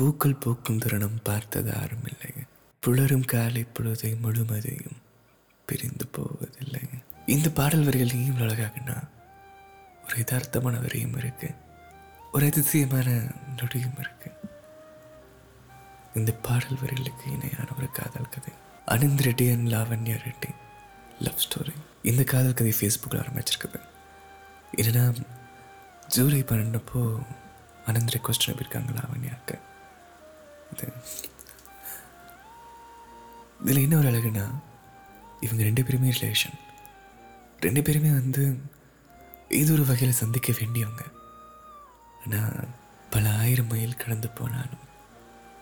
பூக்கள் பூக்கும் தருணம் பார்த்தது ஆரம்பில்லைங்க புலரும் காலை பொழுதை முழுமதையும் பிரிந்து போவதில்லைங்க. இந்த பாடல் வரிகள் ஏன் அழகாகனா ஒரு யதார்த்தமான வரியும் இருக்கு. ஒரு அதிசயமான நொடியும் இருக்கு. இந்த பாடல் வரிகளுக்கு இணையான ஒரு காதல் கதை. Anand Reddy and Lavanya Reddy. Love story இந்த காதல் கதை ஃபேஸ்புக்கில் ஆரம்பிச்சிருக்குது. என்னன்னா ஜூலை பன்னெண்டப்போ அனந்த் ரெக்வஸ்ட் அனுப்பியிருக்காங்க லாவண்யாவுக்கு பார்த்து இதில் என்ன ஒரு அழகுனா இவங்க ரெண்டு பேருமே ரிலேஷன் ரெண்டு பேருமே வந்து ஏதோ ஒரு வகையில் சந்திக்க வேண்டியவங்க. ஆனால் பல ஆயிரம் மைல் கடந்து போனாலும்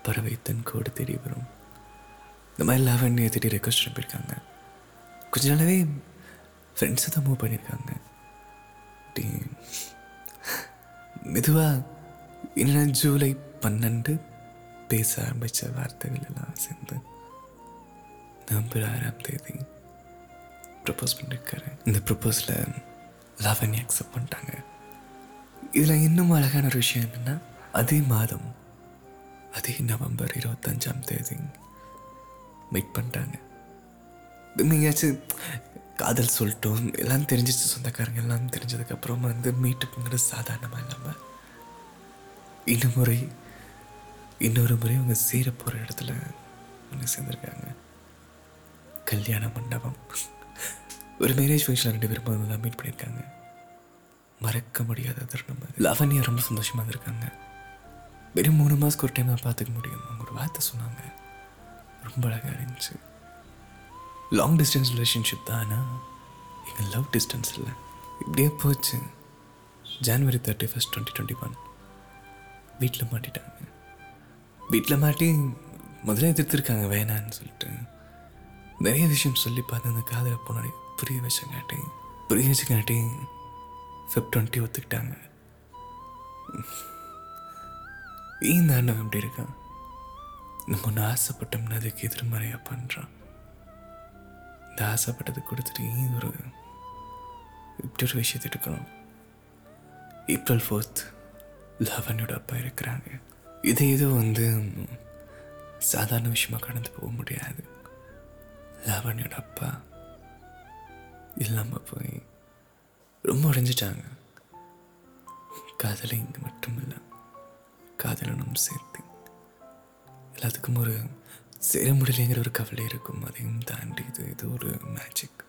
பறவை தன் கோடு தேடி வரும். இந்த மாதிரி லாவண்யா தேடி ரெக்வஸ்ட் அனுப்பியிருக்காங்க. கொஞ்ச நாளாவே ஃப்ரெண்ட்ஸை தான் மூவ் பண்ணியிருக்காங்க. மெதுவாக என்னென்ன ஜூலை பன்னெண்டு பேச ஆரம்பித்த வார்த்தைகள் எல்லாம் சேர்ந்து நவம்பர் ஆறாம் தேதி ப்ரப்போஸ் பண்ணியிருக்காரு இந்த ப்ரப்போஸில் லாவண்யா அக்செப்ட் பண்ணிட்டாங்க. இதில் இன்னும் அழகான ஒரு விஷயம் என்னென்னா அதே மாதம் அதே நவம்பர் இருபத்தஞ்சாம் தேதி மீட் பண்ணிட்டாங்க. நீங்காச்சும் காதல் சொல்லிட்டோம் எல்லாம் தெரிஞ்சிச்சு சொந்தக்காரங்க எல்லாம் தெரிஞ்சதுக்கப்புறம் வந்து மீட்டுப்புங்கிறது சாதாரணமாக இல்லாமல் இன்னும் முறை இன்னொரு முறை அவங்க சேர போகிற இடத்துல ஒன்று சேர்ந்துருக்காங்க. கல்யாண மண்டபம். ஒரு மேரேஜ் ஃபங்க்ஷனில் ரெண்டு பேரும் முதல்ல மீட் பண்ணியிருக்காங்க. மறக்க முடியாத தருணம் லவன்யா ரொம்ப சந்தோஷமாக இருந்திருக்காங்க. வெறும் மூணு மாதத்துக்கு ஒரு டைம் தான் பார்த்துக்க முடியும். அவங்க ஒரு வார்த்தை சொன்னாங்க. ரொம்ப அழகாக இருந்துச்சு. லாங் டிஸ்டன்ஸ் ரிலேஷன்ஷிப் தான் ஆனால் எங்கள் லவ் டிஸ்டன்ஸ் இல்லை. இப்படியே போச்சு. January thirty first twenty twenty one வீட்டில் மாட்டிட்டாங்க. வீட்டில் மாட்டி முதல்ல எதிர்த்துருக்காங்க வேணான்னு சொல்லிட்டு. நிறைய விஷயம் சொல்லி பார்த்து அந்த காதலை போனாடி புரிய வச்சங்காட்டி புரிய வச்சங்காட்டி ஃபிப் டுவெண்ட்டி ஒத்துக்கிட்டாங்க. ஏன் இந்த அண்ணன் இப்படி இருக்கான்? நம்ம ஒன்று ஆசைப்பட்டோம்னா அதுக்கு எதிர்மறையாக பண்ணுறான் இந்த ஆசைப்பட்டது கொடுத்துட்டு ஏன் ஒரு இப்படி ஒரு விஷயத்தை எடுக்கணும்? ஏப்ரல் ஃபோர்த் லவனோட அப்பா இருக்கிறாங்க. இது ஏதோ வந்து சாதாரண விஷயமாக கடந்து போக முடியாது. லாவண்யோட அப்பா இல்லாமல் போய் ரொம்ப உடைஞ்சிட்டாங்க காதலை இங்கே மட்டும் இல்லை காதலனும் சேர்த்து. எல்லாத்துக்கும் ஒரு சேர முடியலைங்கிற ஒரு கவலை இருக்கும். அதையும் தாண்டி இது இது ஒரு மேஜிக்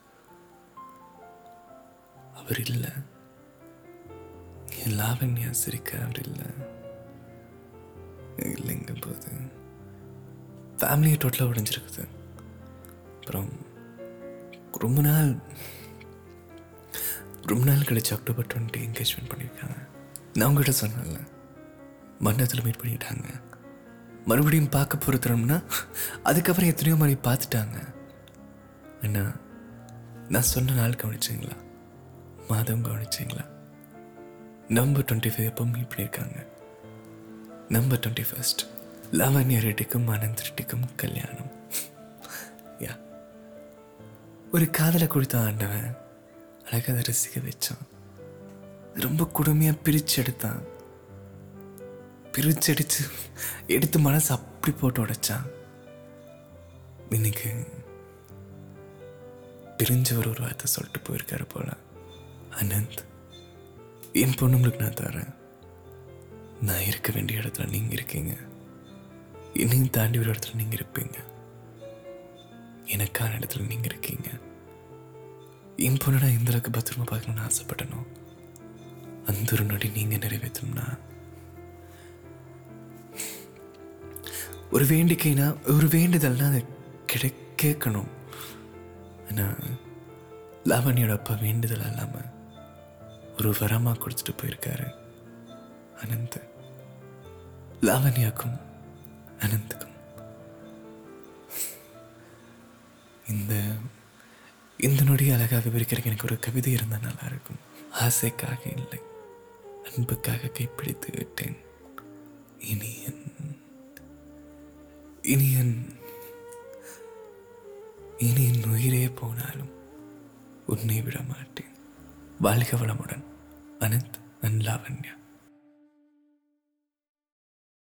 அவர் இல்லை. என் லாவண்யா சிரிக்க அவர் இல்லை. இல்லைங்க ஃபேமிலியை டோட்டலாக உடைஞ்சிருக்குது. அப்புறம் ரொம்ப நாள் ரொம்ப நாள் கழிச்சு அக்டோபர் டுவெண்ட்டி என்கேஜ்மெண்ட் பண்ணியிருக்காங்க. நான் உங்ககிட்ட சொன்னேன்ல மண்டபத்தில் மீட் பண்ணிட்டாங்க. மறுபடியும் பார்க்க போகிறதுனா அதுக்கப்புறம் எத்தனையோ மாதிரி பார்த்துட்டாங்க. அண்ணா நான் சொன்ன நாள் கவனிச்சிங்களா? மாதம் கவனிச்சிங்களா? நம்பர் டுவெண்ட்டி ஃபைவ் எப்போ மீட் பண்ணியிருக்காங்க? நம்பர் டுவெண்ட்டி ஃபஸ்ட் லாவண்யா ரெட்டிக்கும் அனந்த் ரெட்டிக்கும் கல்யாணம். யா. ஒரு காதலை கொடுத்த ஆண்டவன் அழகாக அதை ரசிக்க வச்சான். ரொம்ப கொடுமையாக பிரித்து எடுத்தான். பிரித்து அடித்து எடுத்து மனசு அப்படி போட்டு உடைச்சான். இன்னைக்கு பிரிஞ்சவர் ஒரு வார்த்தை சொல்லிட்டு போயிருக்காரு போல. அனந்த் என் பொண்ணுங்களுக்கு நான் தரேன். நான் இருக்க வேண்டிய இடத்துல நீங்கள் இருக்கீங்க. என்னையும் தாண்டி ஒரு இடத்துல நீங்கள் இருப்பீங்க. எனக்கான இடத்துல நீங்கள் இருக்கீங்க. என் பொண்ணு நான் எந்த அளவுக்கு பத்திரமா பார்க்கணும்னு ஆசைப்பட்டனோ அந்த ஒரு நொடி நீங்கள் நிறைவேற்றணும்னா ஒரு வேண்டிக்கைனா ஒரு வேண்டுதல்னா அதை கிடை கேட்கணும். ஆனால் லாவண்யோட அப்பா வேண்டுதல் இல்லாமல் ஒரு வரமாக கொடுத்துட்டு போயிருக்காரு. அனந்த். லாவண்யாக்கும் அனந்துக்கும் இந்த இந்த நொடியை அழகாக விவரிக்கிறதுக்கு எனக்கு ஒரு கவிதை இருந்தால் நல்லா இருக்கும் ஆசைக்காக இல்லை. அன்புக்காக கைப்பிடித்து விட்டேன். இனியன் இனியன் இனி இனி என் உயிரே போனாலும் உன்னை விட மாட்டேன். வாழ்க வளமுடன். அனந்த் அண்ட் லாவண்யா